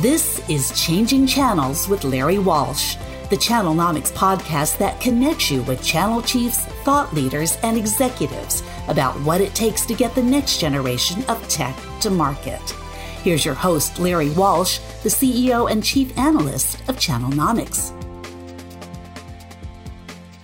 This is Changing Channels with Larry Walsh, the Channelnomics podcast that connects you with channel chiefs, thought leaders, and executives about what it takes to get the next generation of tech to market. Here's your host, Larry Walsh, the CEO and Chief Analyst of Channelnomics.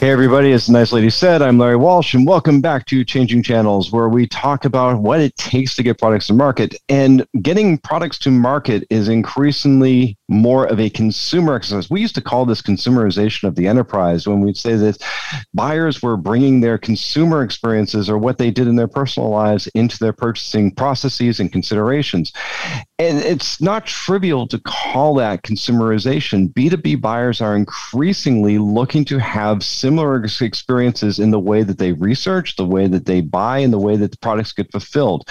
Hey, everybody, as the nice lady said, I'm Larry Walsh, and welcome back to Changing Channels, where we talk about what it takes to get products to market. And getting products to market is increasingly more of a consumer exercise. We used to call this consumerization of the enterprise when we'd say that buyers were bringing their consumer experiences or what they did in their personal lives into their purchasing processes and considerations. And it's not trivial to call that consumerization. B2B buyers are increasingly looking to have similar experiences in the way that they research, the way that they buy, and the way that the products get fulfilled.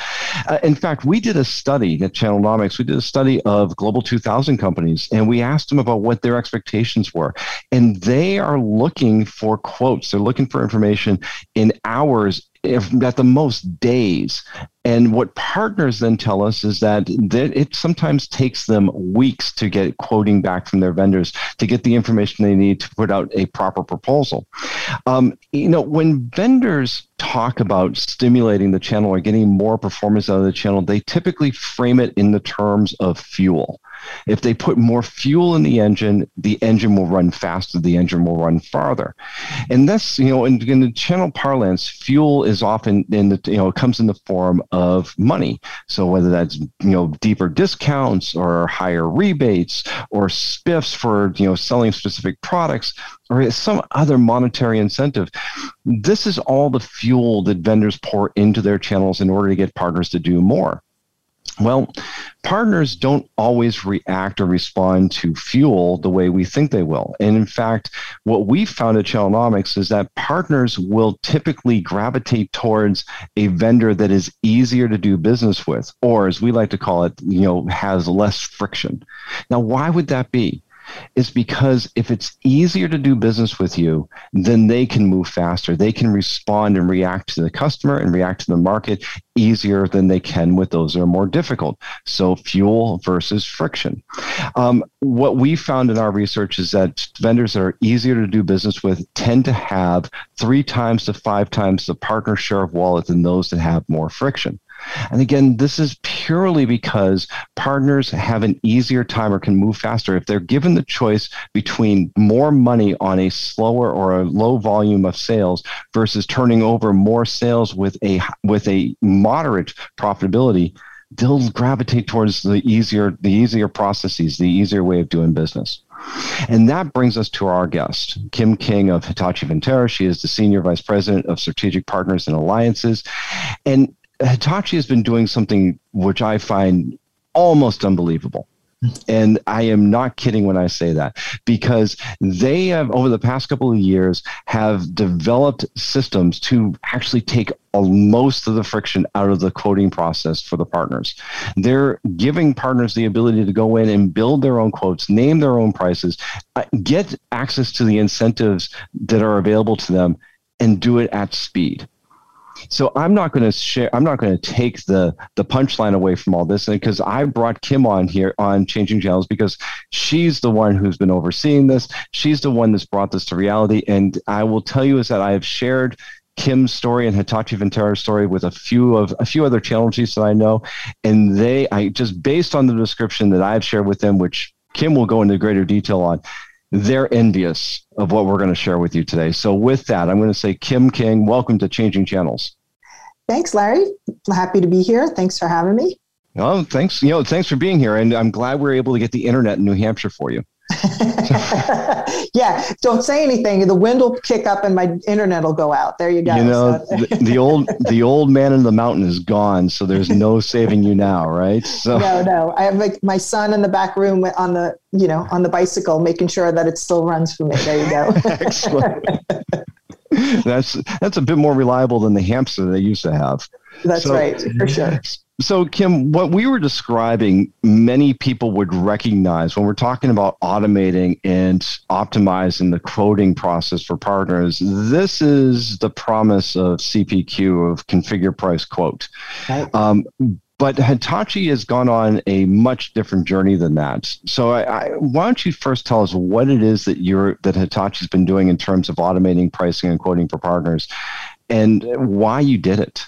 Uh, in fact, we did a study at Channelnomics, we did a study of Global 2000 companies, and we asked them about what their expectations were. And they are looking for quotes, they're looking for information in hours if at the most days. And what partners then tell us is that it sometimes takes them weeks to get quoting back from their vendors to get the information they need to put out a proper proposal. Um, you know, when vendors talk about stimulating the channel or getting more performance out of the channel, they typically frame it in the terms of fuel. If they put more fuel in the engine, the engine will run faster, the engine will run farther. And that's, you know, in, in the channel parlance, fuel is often in the, you know, it comes in the form of money. So whether that's, you know, deeper discounts or higher rebates or spiffs for, you know, selling specific products or some other monetary incentive. This is all the fuel that vendors pour into their channels in order to get partners to do more. Well, partners don't always react or respond to fuel the way we think they will. And in fact, what we found at Channelnomics is that partners will typically gravitate towards a vendor that is easier to do business with, or as we like to call it, you know, has less friction. Now, why would that be? Is because if it's easier to do business with you, then they can move faster. They can respond and react to the customer and react to the market easier than they can with those that are more difficult. So, fuel versus friction. Um, what we found in our research is that vendors that are easier to do business with tend to have three times to five times the partner share of wallet than those that have more friction. And again, this is purely because partners have an easier time or can move faster if they're given the choice between more money on a slower or a low volume of sales versus turning over more sales with a with a moderate profitability they'll gravitate towards the easier the easier processes the easier way of doing business and that brings us to our guest, Kim King of Hitachi Vantara. She is the Senior Vice President of Strategic Partners and Alliances. And Hitachi has been doing something which I find almost unbelievable. And I am not kidding when I say that because they have, over the past couple of years, have developed systems to actually take most of the friction out of the quoting process for the partners. They're giving partners the ability to go in and build their own quotes, name their own prices, uh, get access to the incentives that are available to them, and do it at speed. So I'm not going to share. I'm not going to take the the punchline away from all this, because I brought Kim on here on Changing Channels because she's the one who's been overseeing this. She's the one that's brought this to reality, and I will tell you is that I have shared Kim's story and Hitachi Vantara's story with a few of a few other channel chiefs that I know, and they I just based on the description that I've shared with them, which Kim will go into greater detail on they're envious of what we're going to share with you today. So, with that, I'm going to say, Kim King, welcome to Changing Channels. Thanks, Larry. Happy to be here. Thanks for having me. Oh, thanks. You know, thanks for being here, and I'm glad we are able to get the internet in New Hampshire for you. yeah, don't say anything. The wind will kick up and my internet will go out. There you go. You know, so. the, the, old the old man in the mountain is gone, so there's no saving you now, right? So no, no. I have like my son in the back room on the you know on the bicycle, making sure that it still runs for me. There you go. Excellent. that's that's a bit more reliable than the hamster they used to have. That's so, right, for sure. So, Kim, what we were describing, many people would recognize when we're talking about automating and optimizing the quoting process for partners. This is the promise of CPQ of configure price quote. Um, But Hitachi has gone on a much different journey than that. So, I, I, why don't you first tell us what it is that you're that Hitachi's been doing in terms of automating pricing and quoting for partners, and why you did it?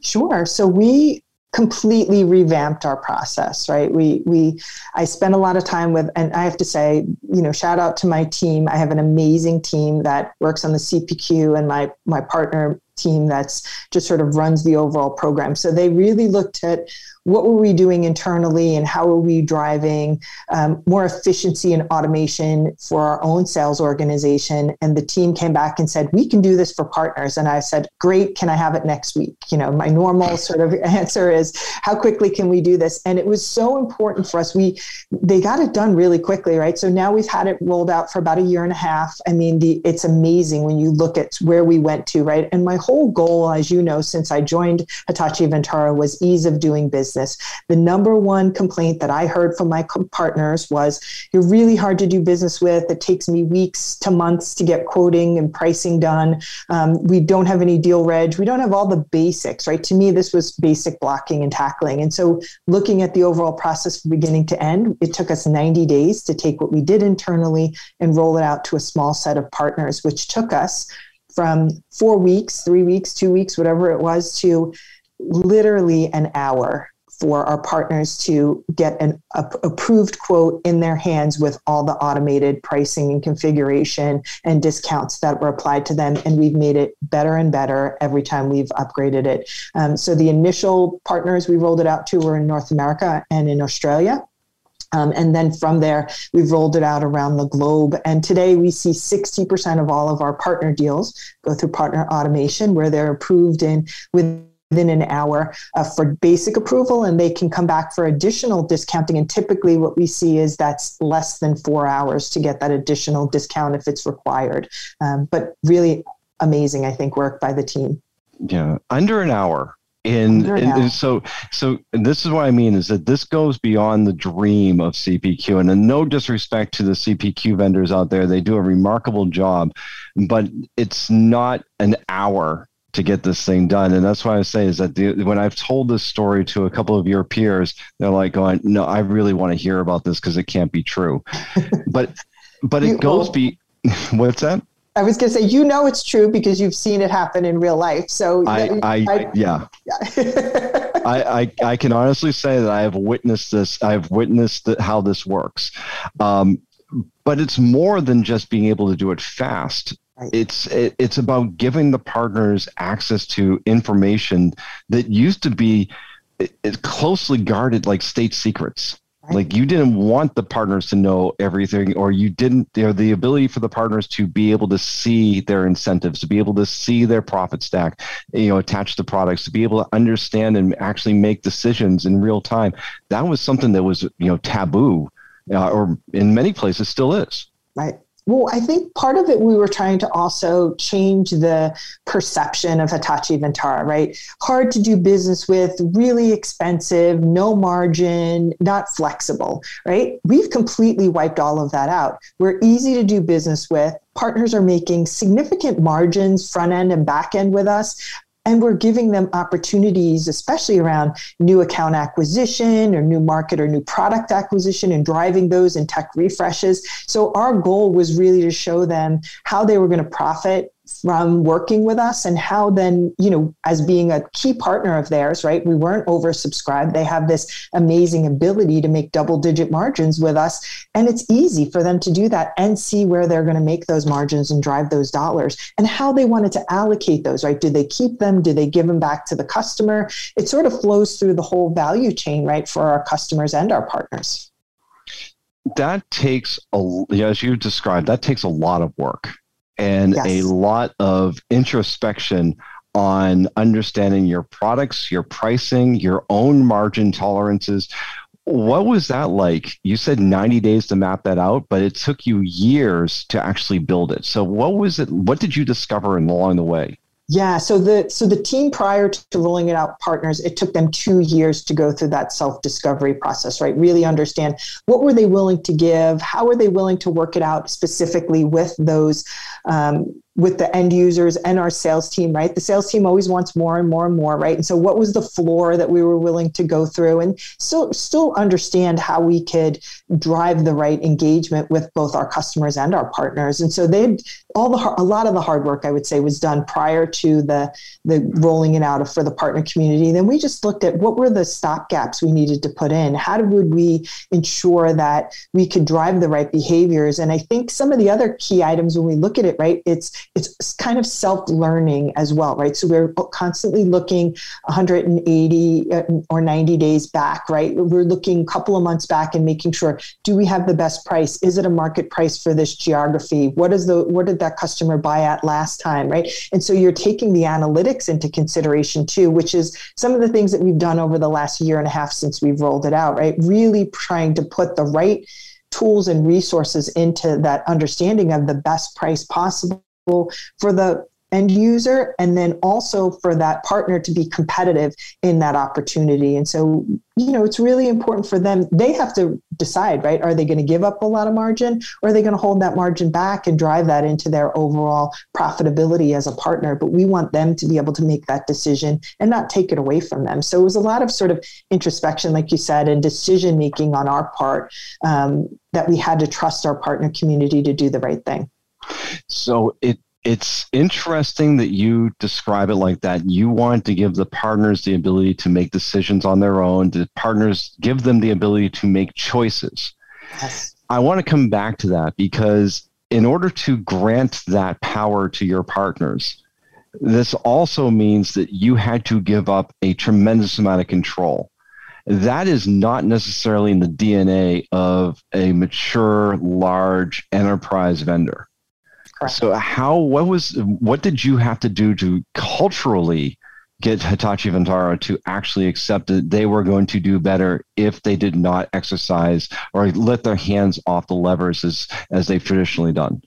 Sure. So we completely revamped our process right? We we i spent a lot of time with and i have to say you know shout out to my team. I have an amazing team that works on the cpq and my my partner team that's just sort of runs the overall program. So they really looked at what were we doing internally and how are we driving um, more efficiency and automation for our own sales organization? And the team came back and said we can do this for partners. And i said great can i have it next week? You know my normal sort of answer is how quickly can we do this? And it was so important for us. We they got it done really quickly right? So now we've had it rolled out for about a year and a half. I mean the it's amazing when you look at where we went to right? And my whole goal as you know since i joined hitachi vantara was ease of doing business business. The number one complaint that I heard from my partners was you're really hard to do business with. It takes me weeks to months to get quoting and pricing done. Um, we don't have any deal reg. We don't have all the basics, right? To me, this was basic blocking and tackling. And so looking at the overall process from beginning to end, it took us 90 days to take what we did internally and roll it out to a small set of partners, which took us from four weeks, three weeks, two weeks, whatever it was, to literally an hour for our partners to get an a, approved quote in their hands with all the automated pricing and configuration and discounts that were applied to them. And we've made it better and better every time we've upgraded it. Um, so the initial partners we rolled it out to were in North America and in Australia. Um, and then from there, we've rolled it out around the globe. And today we see 60% of all of our partner deals go through partner automation where they're approved in with within an hour uh, for basic approval and they can come back for additional discounting. And typically what we see is that's less than four hours to get that additional discount if it's required. Um, but really amazing i think work by the team. Yeah under an hour. And, and, so so this is what i mean is that this goes beyond the dream of cpq and no disrespect to the cpq vendors out there they do a remarkable job but it's not an hour to get this thing done. And that's why I say is that the, when I've told this story to a couple of your peers, they're like going, no, I really want to hear about this because it can't be true. but, but it goes be, what's that? I was going to say, you know, it's true because you've seen it happen in real life. So I, I, I yeah, yeah. I, I, I, can honestly say that I have witnessed this. I've witnessed how this works. Um, but it's more than just being able to do it fast. Right. It's it, it's about giving the partners access to information that used to be it, closely guarded like state secrets. Right. Like you didn't want the partners to know everything, or you didn't. You know, the ability for the partners to be able to see their incentives, to be able to see their profit stack, you know, attached to products, to be able to understand and actually make decisions in real time. That was something that was you know taboo, uh, or in many places still is. Right. Well, I think part of it we were trying to also change the perception of Hitachi Vantara, right? Hard to do business with, really expensive, no margin, not flexible, right? We've completely wiped all of that out. We're easy to do business with. Partners are making significant margins front end and back end with us and we're giving them opportunities, especially around new account acquisition or new market or new product acquisition and driving those in tech refreshes. So our goal was really to show them how they were going to profit from working with us and how then, you know, as being a key partner of theirs, right? We weren't oversubscribed. They have this amazing ability to make double digit margins with us. And it's easy for them to do that and see where they're going to make those margins and drive those dollars and how they wanted to allocate those, right? Do they keep them? Do they give them back to the customer? It sort of flows through the whole value chain, right? For our customers and our partners. That takes a, as you described, that takes a lot of work and yes. a lot of introspection on understanding your products, your pricing, your own margin tolerances. What was that like? You said 90 days to map that out, but it took you years to actually build it. So what was it? What did you discover along the way? Yeah, so the so the team prior to rolling it out partners, it took them 2 years to go through that self-discovery process, right? Really understand what were they willing to give, how were they willing to work it out specifically with those um, with the end users and our sales team, right? The sales team always wants more and more and more, right? And so what was the floor that we were willing to go through and still still understand how we could drive the right engagement with both our customers and our partners. And so they all the a lot of the hard work I would say was done prior to the the rolling it out for the partner community. then we just looked at what were the stop gaps we needed to put in. How would we ensure that we could drive the right behaviors? And I think some of the other key items when we look at it, right, it's it's kind of self learning as well, right? So we're constantly looking 180 uh, or 90 days back, right? We're looking a couple of months back and making sure do we have the best price? Is it a market price for this geography? What is the what did that customer buy at last time, right? And so you're taking the analytics into consideration too, which is some of the things that we've done over the last year and a half since we've rolled it out, right? Really trying to put the right tools and resources into that understanding of the best price possible for the end user and then also for that partner to be competitive in that opportunity. And so you know it's really important for them. They have to decide right? Are they going to give up a lot of margin or are they going to hold that margin back and drive that into their overall profitability as a partner? But we want them to be able to make that decision and not take it away from them. So it was a lot of sort of introspection like you said and decision making on our part um, that we had to trust our partner community to do the right thing so it it's interesting that you describe it like that. You want to give the partners the ability to make decisions on their own. The partners give them the ability to make choices. Yes. I want to come back to that because in order to grant that power to your partners, this also means that you had to give up a tremendous amount of control. That is not necessarily in the DNA of a mature, large enterprise vendor. Correct. So how what was what did you have to do to culturally get Hitachi Vantara to actually accept that they were going to do better if they did not exercise or let their hands off the levers as as they've traditionally done?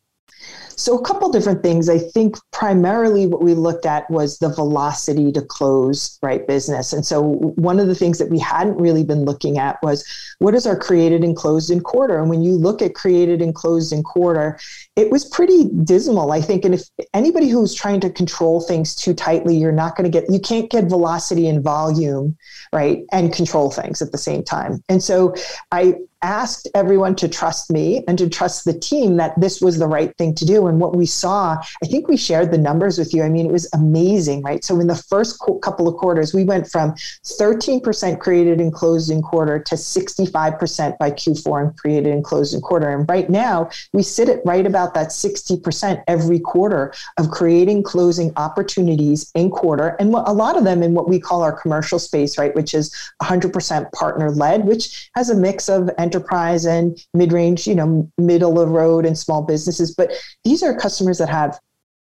So, a couple different things. I think primarily what we looked at was the velocity to close right business. And so, one of the things that we hadn't really been looking at was what is our created and closed in quarter? And when you look at created and closed in quarter, it was pretty dismal, I think. And if anybody who's trying to control things too tightly, you're not going to get, you can't get velocity and volume, right? And control things at the same time. And so, I, asked everyone to trust me and to trust the team that this was the right thing to do. And what we saw, I think we shared the numbers with you. I mean, it was amazing, right? So in the first couple of quarters, we went from 13% created and closed in quarter to 65% by Q4 and created and closed in quarter. And right now, we sit at right about that 60% every quarter of creating, closing opportunities in quarter. And a lot of them in what we call our commercial space, right? Which is 100% partner led, which has a mix of enterprise and mid-range, you know, middle of road and small businesses. But these are customers that have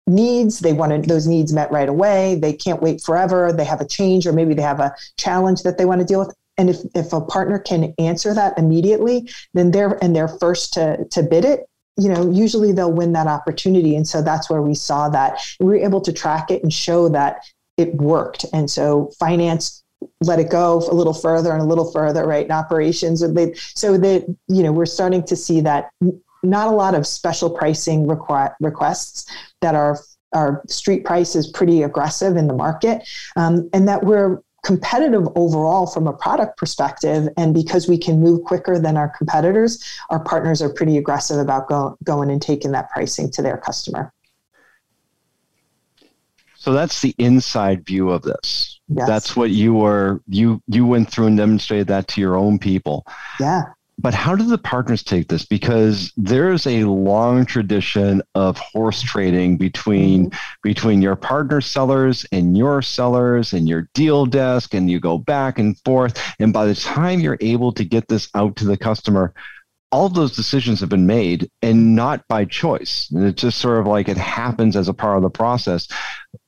needs. They want those needs met right away. They can't wait forever. They have a change or maybe they have a challenge that they want to deal with. And if, if a partner can answer that immediately, then they're and they're first to, to bid it, you know, usually they'll win that opportunity. And so that's where we saw that. We were able to track it and show that it worked. And so finance let it go a little further and a little further, right? In operations, so that you know we're starting to see that not a lot of special pricing requ- requests that are our street price is pretty aggressive in the market, um, and that we're competitive overall from a product perspective. And because we can move quicker than our competitors, our partners are pretty aggressive about go- going and taking that pricing to their customer. So that's the inside view of this. Yes. That's what you were you you went through and demonstrated that to your own people. Yeah. But how do the partners take this? Because there's a long tradition of horse trading between mm-hmm. between your partner sellers and your sellers and your deal desk, and you go back and forth. And by the time you're able to get this out to the customer, all those decisions have been made and not by choice. And it's just sort of like it happens as a part of the process.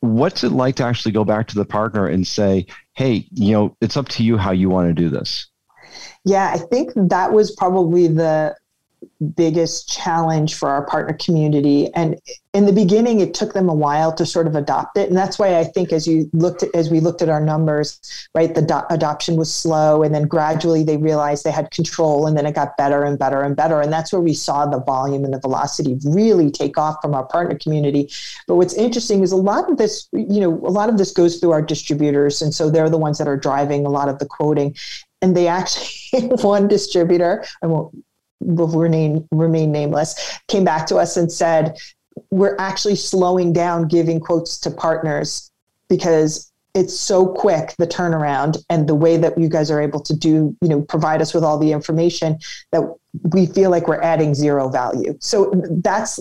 What's it like to actually go back to the partner and say, hey, you know, it's up to you how you want to do this? Yeah, I think that was probably the biggest challenge for our partner community. And in the beginning, it took them a while to sort of adopt it, and that's why I think as you looked at, as we looked at our numbers, right, the do- adoption was slow, and then gradually they realized they had control, and then it got better and better and better, and that's where we saw the volume and the velocity really take off from our partner community. But what's interesting is a lot of this, you know, a lot of this goes through our distributors, and so they're the ones that are driving a lot of the quoting, and they actually one distributor, I won't will remain remain nameless, came back to us and said we're actually slowing down giving quotes to partners because it's so quick the turnaround and the way that you guys are able to do you know provide us with all the information that we feel like we're adding zero value. So that's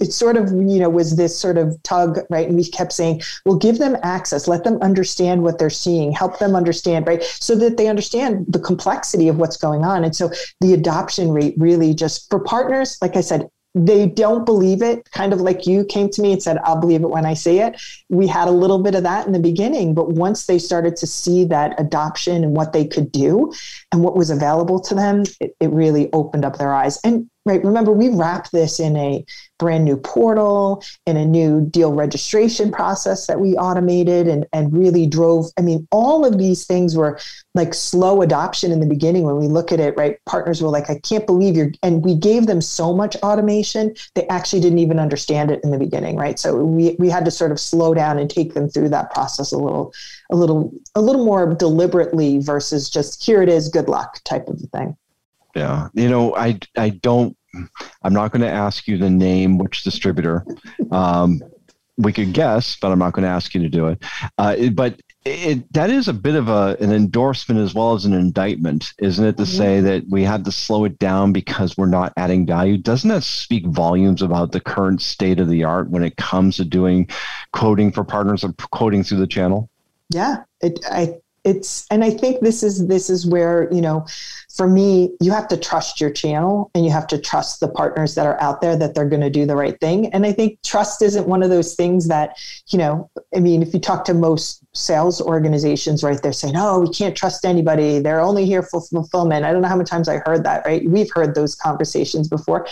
it sort of you know was this sort of tug right? And we kept saying well give them access. Let them understand what they're seeing. Help them understand right? So that they understand the complexity of what's going on. And so the adoption rate really just for partners like i said they don't believe it, kind of like you came to me and said, I'll believe it when I see it. We had a little bit of that in the beginning, but once they started to see that adoption and what they could do and what was available to them, it, it really opened up their eyes. And right, remember, we wrap this in a brand new portal and a new deal registration process that we automated and, and really drove. I mean, all of these things were like slow adoption in the beginning when we look at it, right? Partners were like, I can't believe you're, and we gave them so much automation, they actually didn't even understand it in the beginning, right? So we, we had to sort of slow down and take them through that process a little, a little, a little more deliberately versus just here it is, good luck type of thing. Yeah. You know, I, I don't I'm not going to ask you to name which distributor. Um, we could guess, but I'm not going to ask you to do it. Uh, it but it, that is a bit of a, an endorsement as well as an indictment, isn't it, to mm-hmm. say that we had to slow it down because we're not adding value? Doesn't that speak volumes about the current state of the art when it comes to doing quoting for partners or quoting through the channel? Yeah, it, I it's and i think this is this is where you know for me you have to trust your channel and you have to trust the partners that are out there that they're going to do the right thing. And i think trust isn't one of those things that you know i mean if you talk to most sales organizations right they're saying oh we can't trust anybody. They're only here for fulfillment. I don't know how many times i heard that right? We've heard those conversations before.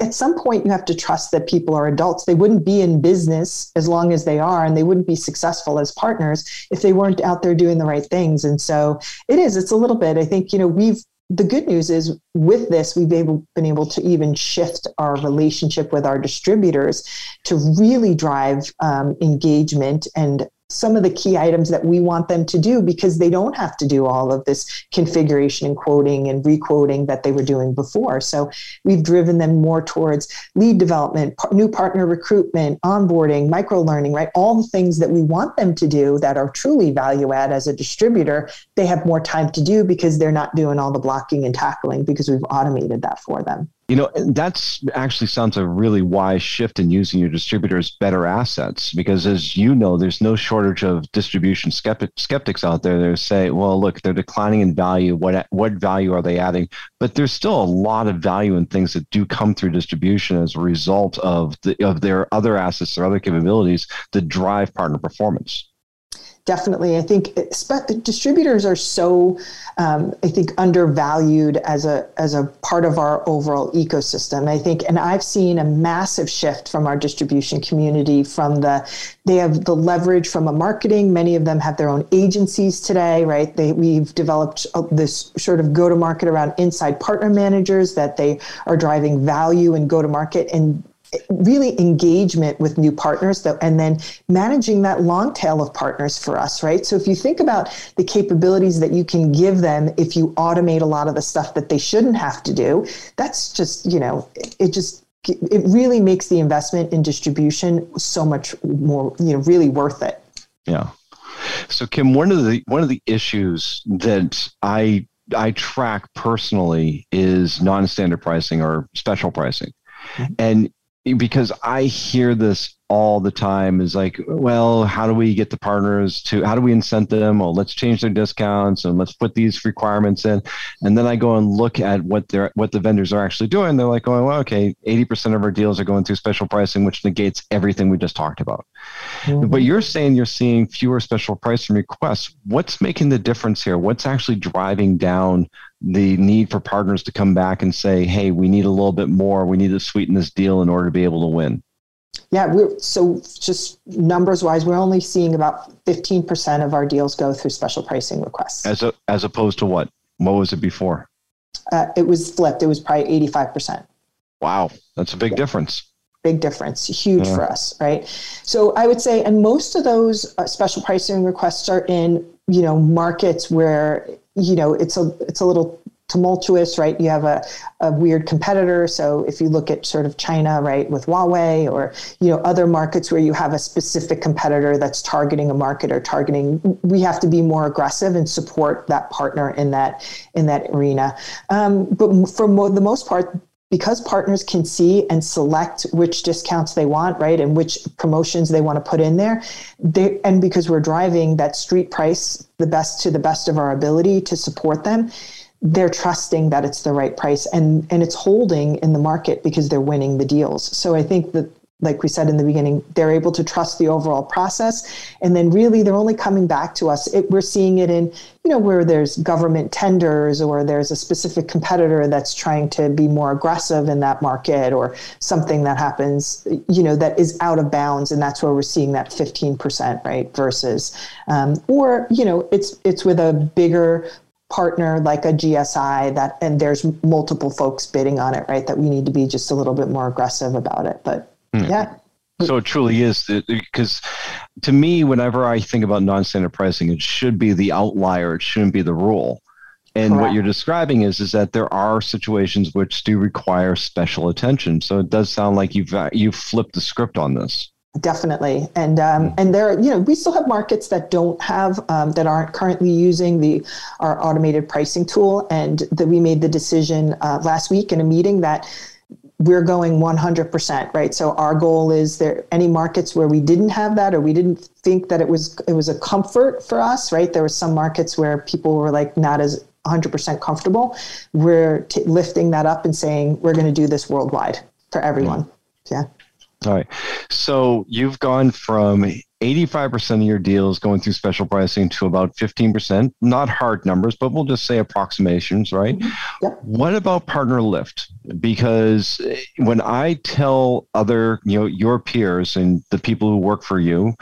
At some point you have to trust that people are adults. They wouldn't be in business as long as they are and they wouldn't be successful as partners if they weren't out there doing the right things. And so it is it's a little bit i think you know we've the good news is with this we've able, been able to even shift our relationship with our distributors to really drive um, engagement and some of the key items that we want them to do because they don't have to do all of this configuration and quoting and requoting that they were doing before. So we've driven them more towards lead development, new partner recruitment, onboarding, micro learning, right? All the things that we want them to do that are truly value add as a distributor, they have more time to do because they're not doing all the blocking and tackling because we've automated that for them. You know, that's actually sounds a really wise shift in using your distributors' better assets because, as you know, there's no shortage of distribution skeptics out there that say, "Well, look, they're declining in value. What what value are they adding?" But there's still a lot of value in things that do come through distribution as a result of the of their other assets or other capabilities that drive partner performance definitely. I think distributors are so, um, I think, undervalued as a as a part of our overall ecosystem. I think, and I've seen a massive shift from our distribution community. From the, they have the leverage from a marketing. Many of them have their own agencies today, right? They we've developed this sort of go to market around inside partner managers that they are driving value and go to market and really engagement with new partners though and then managing that long tail of partners for us right? So if you think about the capabilities that you can give them if you automate a lot of the stuff that they shouldn't have to do that's just you know it just it really makes the investment in distribution so much more you know really worth it. Yeah. So kim one of the one of the issues that i i track personally is non-standard pricing or special pricing. Mm-hmm. and because I hear this all the time is like, well, how do we get the partners to, how do we incent them? Well, let's change their discounts and let's put these requirements in. And then I go and look at what they're, what the vendors are actually doing. They're like, oh, well, okay, 80% of our deals are going through special pricing, which negates everything we just talked about. Mm-hmm. But you're saying you're seeing fewer special pricing requests. What's making the difference here? What's actually driving down the need for partners to come back and say, "Hey, we need a little bit more. We need to sweeten this deal in order to be able to win." Yeah, we're so just numbers wise, we're only seeing about 15% of our deals go through special pricing requests. As a, as opposed to what? What was it before? Uh, it was flipped. It was probably 85%. Wow, that's a big yeah. difference. Big difference, huge yeah. for us, right? So I would say, and most of those uh, special pricing requests are in you know markets where you know it's a it's a little tumultuous, right? You have a, a weird competitor. So if you look at sort of China, right, with Huawei or, you know, other markets where you have a specific competitor that's targeting a market or targeting, we have to be more aggressive and support that partner in that, in that arena. Um, but for mo- the most part, because partners can see and select which discounts they want, right, and which promotions they want to put in there, they, and because we're driving that street price the best to the best of our ability to support them, they're trusting that it's the right price and and it's holding in the market because they're winning the deals. So I think that like we said in the beginning, they're able to trust the overall process, and then really they're only coming back to us. It, we're seeing it in, you know, where there's government tenders or there's a specific competitor that's trying to be more aggressive in that market, or something that happens, you know, that is out of bounds, and that's where we're seeing that 15%, right? Versus, um, or you know, it's it's with a bigger partner like a GSI that and there's multiple folks bidding on it, right? That we need to be just a little bit more aggressive about it. But. Yeah. So it truly is because to me, whenever I think about non-standard pricing, it should be the outlier. It shouldn't be the rule. And Correct. what you're describing is is that there are situations which do require special attention. So it does sound like you've you've flipped the script on this. Definitely, and um, and there, you know, we still have markets that don't have um, that aren't currently using the our automated pricing tool, and that we made the decision uh, last week in a meeting that we're going 100% right? So our goal is there any markets where we didn't have that or we didn't think that it was it was a comfort for us right? There were some markets where people were like not as 100% comfortable. We're t- lifting that up and saying we're going to do this worldwide for everyone. Mm-hmm. Yeah all right. So you've gone from 85% of your deals going through special pricing to about 15%. Not hard numbers, but we'll just say approximations, right? Mm-hmm. Yep. What about partner lift? Because when I tell other, you know, your peers and the people who work for you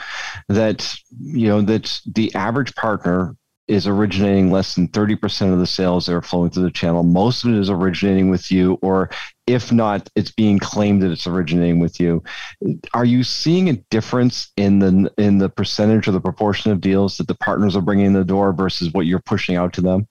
that, you know, that the average partner is originating less than 30% of the sales that are flowing through the channel. Most of it is originating with you, or if not, it's being claimed that it's originating with you. Are you seeing a difference in the in the percentage or the proportion of deals that the partners are bringing in the door versus what you're pushing out to them?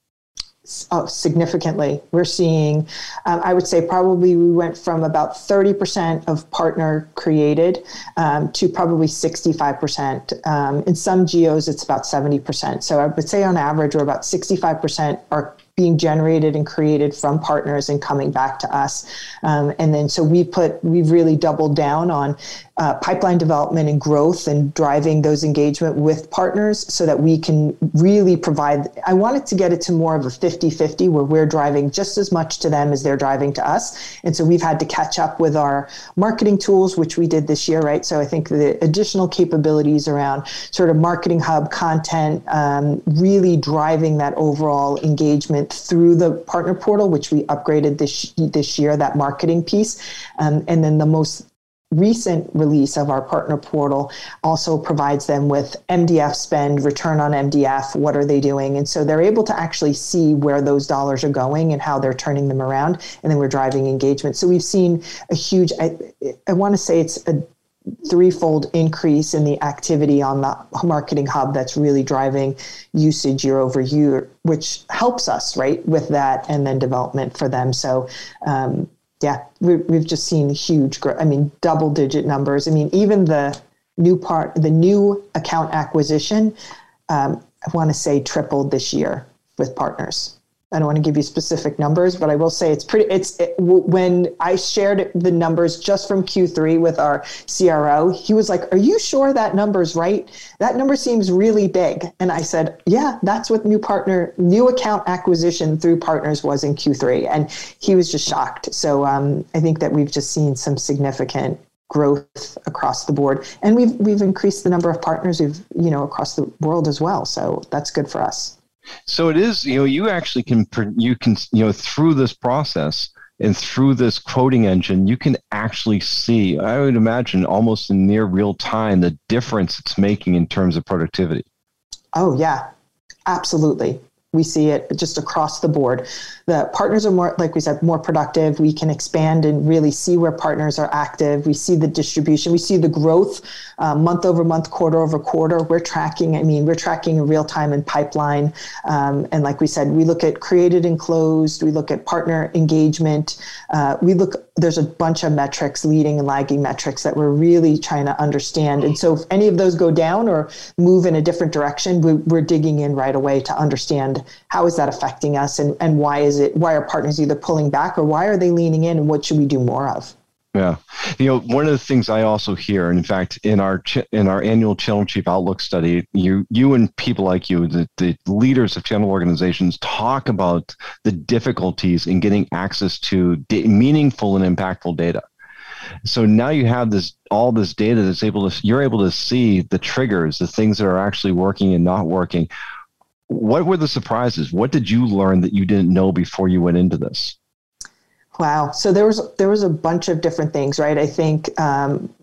Oh, significantly. We're seeing, um, I would say, probably we went from about 30% of partner created um, to probably 65%. Um, in some geos, it's about 70%. So I would say on average, we're about 65% are being generated and created from partners and coming back to us. Um, and then so we put we've really doubled down on uh, pipeline development and growth and driving those engagement with partners so that we can really provide. I wanted to get it to more of a 50 50 where we're driving just as much to them as they're driving to us. And so we've had to catch up with our marketing tools, which we did this year, right? So I think the additional capabilities around sort of marketing hub content, um, really driving that overall engagement through the partner portal, which we upgraded this this year, that marketing piece, um, and then the most recent release of our partner portal also provides them with MDF spend, return on MDF, what are they doing? And so they're able to actually see where those dollars are going and how they're turning them around. And then we're driving engagement. So we've seen a huge, I, I want to say it's a threefold increase in the activity on the marketing hub that's really driving usage year over year, which helps us right with that and then development for them. So um, yeah, we, we've just seen huge growth. I mean, double digit numbers. I mean, even the new part, the new account acquisition, um, I want to say tripled this year with partners. I don't want to give you specific numbers, but I will say it's pretty. It's it, when I shared the numbers just from Q3 with our CRO, he was like, "Are you sure that number's right? That number seems really big." And I said, "Yeah, that's what new partner, new account acquisition through partners was in Q3," and he was just shocked. So um, I think that we've just seen some significant growth across the board, and we've we've increased the number of partners we've you know across the world as well. So that's good for us. So it is, you know, you actually can, you can, you know, through this process and through this quoting engine, you can actually see, I would imagine almost in near real time, the difference it's making in terms of productivity. Oh, yeah, absolutely. We see it just across the board. The partners are more, like we said, more productive. We can expand and really see where partners are active. We see the distribution. We see the growth uh, month over month, quarter over quarter. We're tracking, I mean, we're tracking in real time and pipeline. Um, and like we said, we look at created and closed. We look at partner engagement. Uh, we look, there's a bunch of metrics, leading and lagging metrics that we're really trying to understand. And so if any of those go down or move in a different direction, we, we're digging in right away to understand how is that affecting us and, and why is it why are partners either pulling back or why are they leaning in and what should we do more of yeah, you know, one of the things I also hear, and in fact, in our ch- in our annual Channel Chief Outlook study, you you and people like you, the, the leaders of channel organizations, talk about the difficulties in getting access to da- meaningful and impactful data. So now you have this all this data that's able to you're able to see the triggers, the things that are actually working and not working what were the surprises? What did you learn that you didn't know before you went into this? Wow. So there was there was a bunch of different things, right? I think um,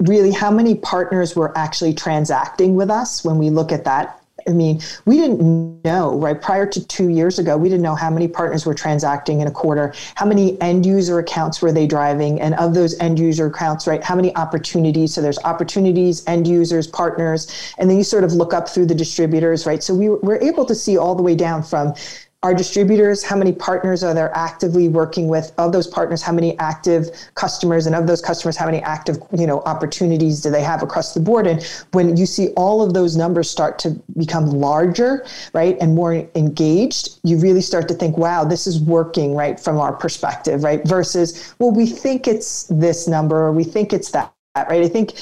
really how many partners were actually transacting with us when we look at that I mean, we didn't know, right? Prior to two years ago, we didn't know how many partners were transacting in a quarter, how many end user accounts were they driving, and of those end user accounts, right, how many opportunities? So there's opportunities, end users, partners, and then you sort of look up through the distributors, right? So we were able to see all the way down from our distributors how many partners are they actively working with of those partners how many active customers and of those customers how many active you know opportunities do they have across the board? And when you see all of those numbers start to become larger right and more engaged you really start to think wow this is working right from our perspective right versus well we think it's this number or we think it's that right? I think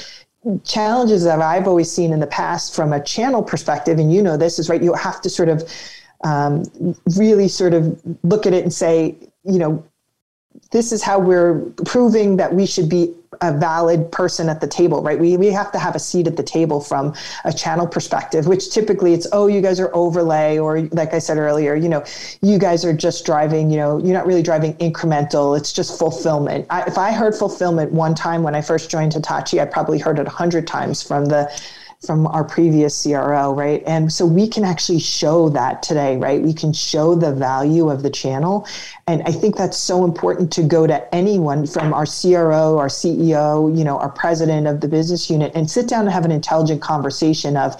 challenges that i've always seen in the past from a channel perspective and you know this is right you have to sort of um, really sort of look at it and say, you know, this is how we're proving that we should be a valid person at the table, right? We, we have to have a seat at the table from a channel perspective, which typically it's, oh, you guys are overlay, or like I said earlier, you know, you guys are just driving, you know, you're not really driving incremental, it's just fulfillment. I, if I heard fulfillment one time when I first joined Hitachi, I probably heard it a hundred times from the from our previous CRO, right? And so we can actually show that today, right? We can show the value of the channel. And I think that's so important to go to anyone from our CRO, our CEO, you know, our president of the business unit and sit down and have an intelligent conversation of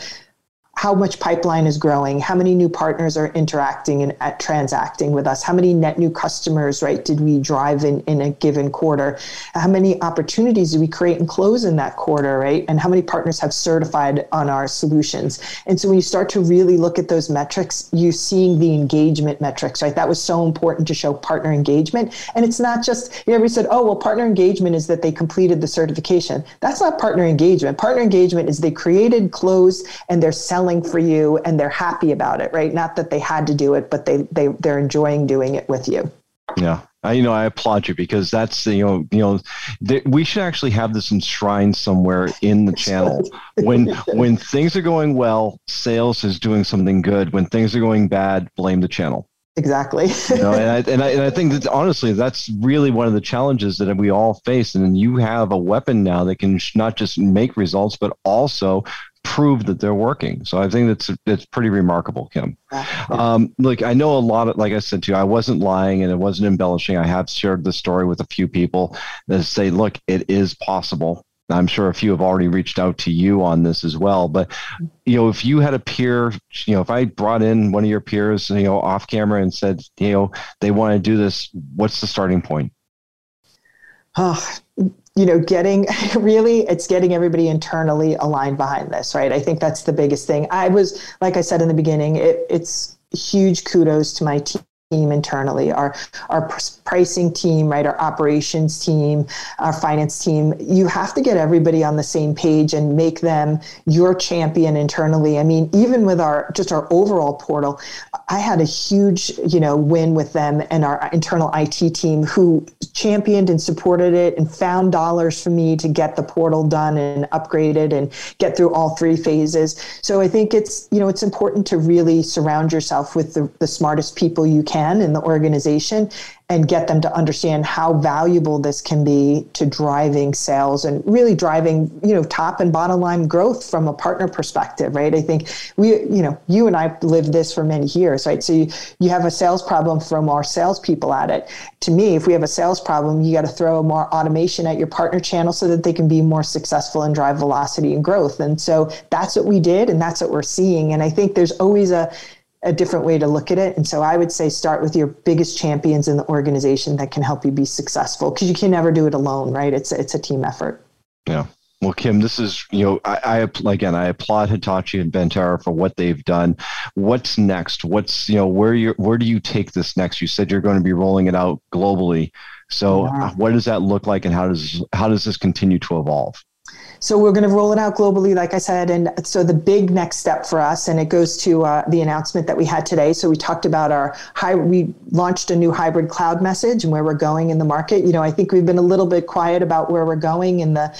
how much pipeline is growing, how many new partners are interacting and at transacting with us, how many net new customers, right, did we drive in, in a given quarter, how many opportunities do we create and close in that quarter, right, and how many partners have certified on our solutions. And so when you start to really look at those metrics, you're seeing the engagement metrics, right? That was so important to show partner engagement. And it's not just, you know, we said, oh, well, partner engagement is that they completed the certification. That's not partner engagement. Partner engagement is they created, closed, and they're selling selling for you and they're happy about it, right? Not that they had to do it, but they they they're enjoying doing it with you. Yeah. I, you know, I applaud you because that's you know, you know, th- we should actually have this enshrined somewhere in the channel. When when things are going well, sales is doing something good. When things are going bad, blame the channel. Exactly. you know, and I, and I and I think that honestly, that's really one of the challenges that we all face. And you have a weapon now that can not just make results, but also prove that they're working. So I think that's that's pretty remarkable, Kim. Um, look, I know a lot of, like I said to you, I wasn't lying and it wasn't embellishing. I have shared the story with a few people that say, look, it is possible. I'm sure a few have already reached out to you on this as well. But you know, if you had a peer, you know, if I brought in one of your peers, you know, off camera and said, you know, they want to do this, what's the starting point? Oh, you know, getting really, it's getting everybody internally aligned behind this, right? I think that's the biggest thing. I was, like I said in the beginning, it, it's huge kudos to my team team internally, our our pricing team, right, our operations team, our finance team. You have to get everybody on the same page and make them your champion internally. I mean, even with our just our overall portal, I had a huge, you know, win with them and our internal IT team who championed and supported it and found dollars for me to get the portal done and upgraded and get through all three phases. So I think it's, you know, it's important to really surround yourself with the, the smartest people you can in the organization and get them to understand how valuable this can be to driving sales and really driving you know top and bottom line growth from a partner perspective right? I think we you know you and i lived this for many years right? So you, you have a sales problem from our salespeople at it. To me if we have a sales problem you got to throw more automation at your partner channel so that they can be more successful and drive velocity and growth. And so that's what we did and that's what we're seeing. And i think there's always a a different way to look at it. And so I would say start with your biggest champions in the organization that can help you be successful because you can never do it alone, right? It's it's a team effort. Yeah. Well, Kim, this is you know I, I again I applaud Hitachi and Vantara for what they've done. What's next? What's you know where you where do you take this next? You said you're going to be rolling it out globally. So yeah. what does that look like, and how does how does this continue to evolve? So we're going to roll it out globally, like I said. And so the big next step for us, and it goes to uh, the announcement that we had today. So we talked about our high, we launched a new hybrid cloud message and where we're going in the market. You know, I think we've been a little bit quiet about where we're going in the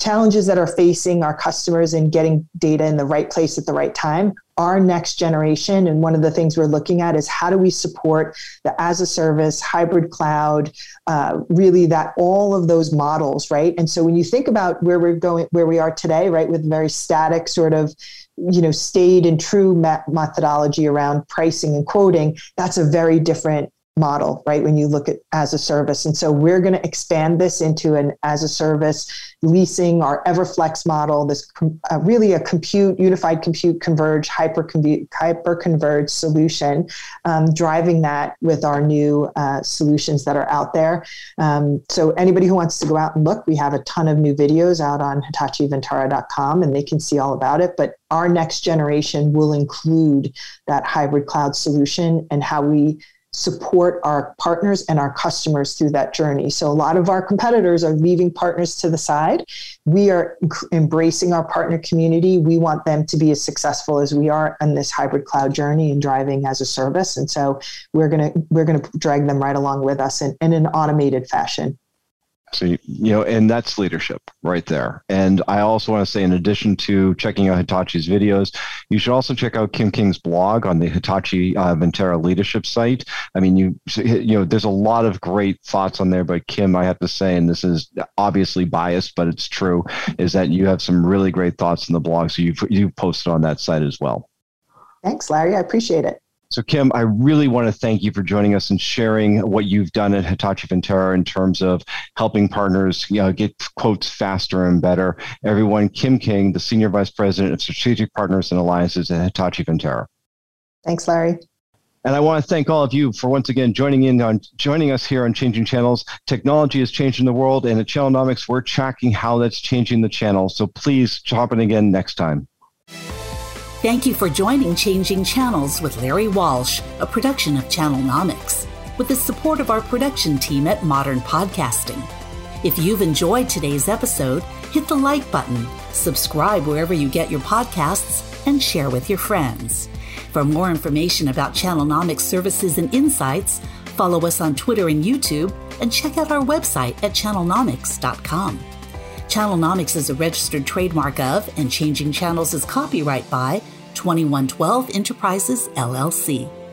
challenges that are facing our customers in getting data in the right place at the right time our next generation. And one of the things we're looking at is how do we support the as a service hybrid cloud uh, really that all of those models right? And so when you think about where we're going where we are today right with very static sort of you know stayed and true methodology around pricing and quoting that's a very different model, right? When you look at as a service. And so we're going to expand this into an as a service leasing our Everflex model, this uh, really a compute, unified compute converge, hyper compute, hyper solution, um, driving that with our new uh, solutions that are out there. Um, so anybody who wants to go out and look, we have a ton of new videos out on hitachivantara.com and they can see all about it. But our next generation will include that hybrid cloud solution and how we support our partners and our customers through that journey. So, a lot of our competitors are leaving partners to the side. We are embracing our partner community. We want them to be as successful as we are on this hybrid cloud journey and driving as a service. And so, we're going to we're going to drag them right along with us in, in an automated fashion. So, you know, and that's leadership right there. And I also want to say, in addition to checking out Hitachi's videos, you should also check out Kim King's blog on the Hitachi uh, Vantara leadership site. I mean, you, you know, there's a lot of great thoughts on there, but Kim, I have to say, and this is obviously biased, but it's true, is that you have some really great thoughts in the blog. So you've, you've posted on that site as well. Thanks, Larry. I appreciate it. So, Kim, I really want to thank you for joining us and sharing what you've done at Hitachi Vantara in terms of helping partners you know, get quotes faster and better. Everyone, Kim King, the Senior Vice President of Strategic Partners and Alliances at Hitachi Vantara. Thanks, Larry. And I want to thank all of you for once again joining in on joining us here on Changing Channels. Technology is changing the world, and at Channelnomics, we're tracking how that's changing the channel. So please hop in again next time. Thank you for joining Changing Channels with Larry Walsh, a production of Channelnomics, with the support of our production team at Modern Podcasting. If you've enjoyed today's episode, hit the like button, subscribe wherever you get your podcasts, and share with your friends. For more information about Channelnomics services and insights, follow us on Twitter and YouTube, and check out our website at channelnomics.com. Channelnomics is a registered trademark of, and Changing Channels is copyright by 2112 Enterprises, LLC.